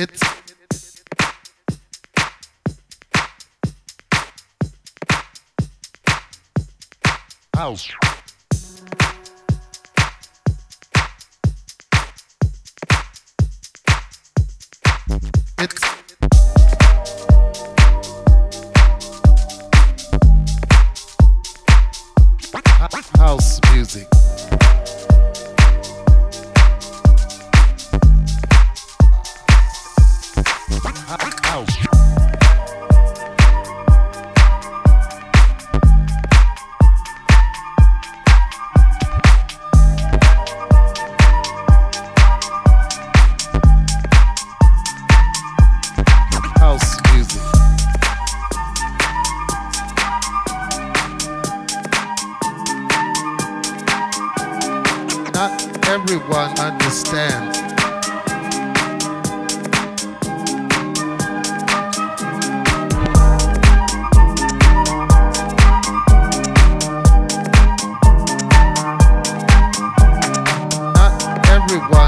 It's house. It's sands. Not everyone.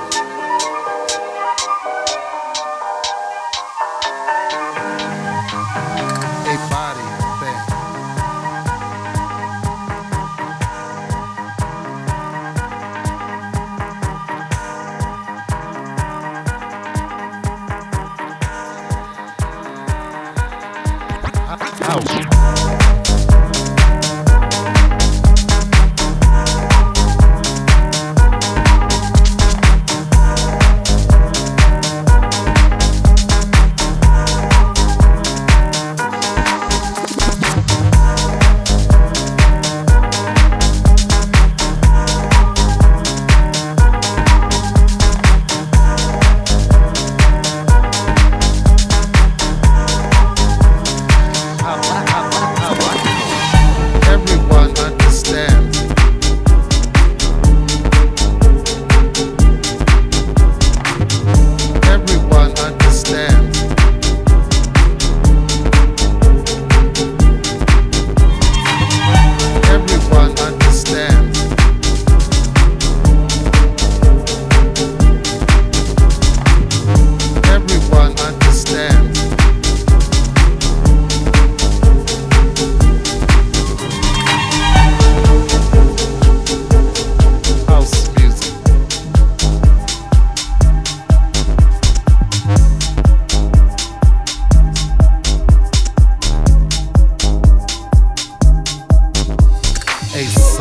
Ace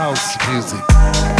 house music.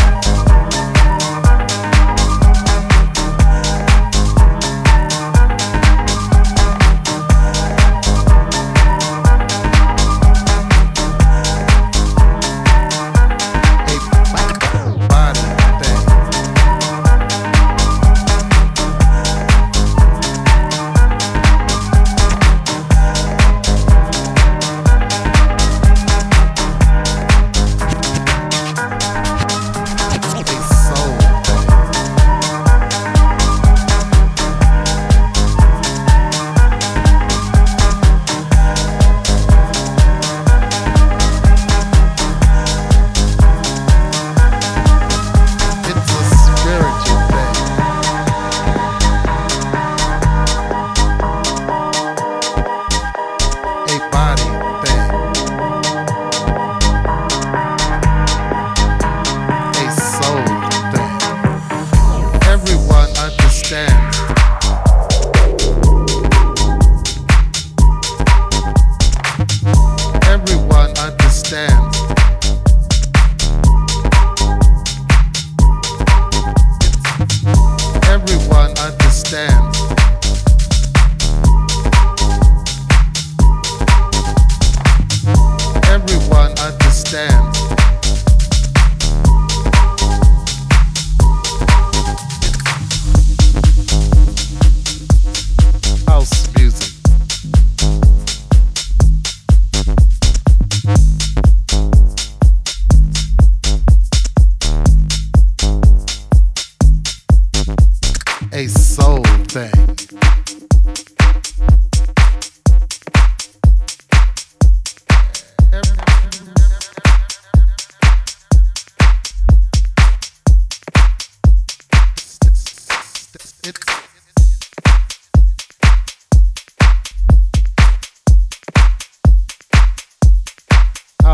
a body.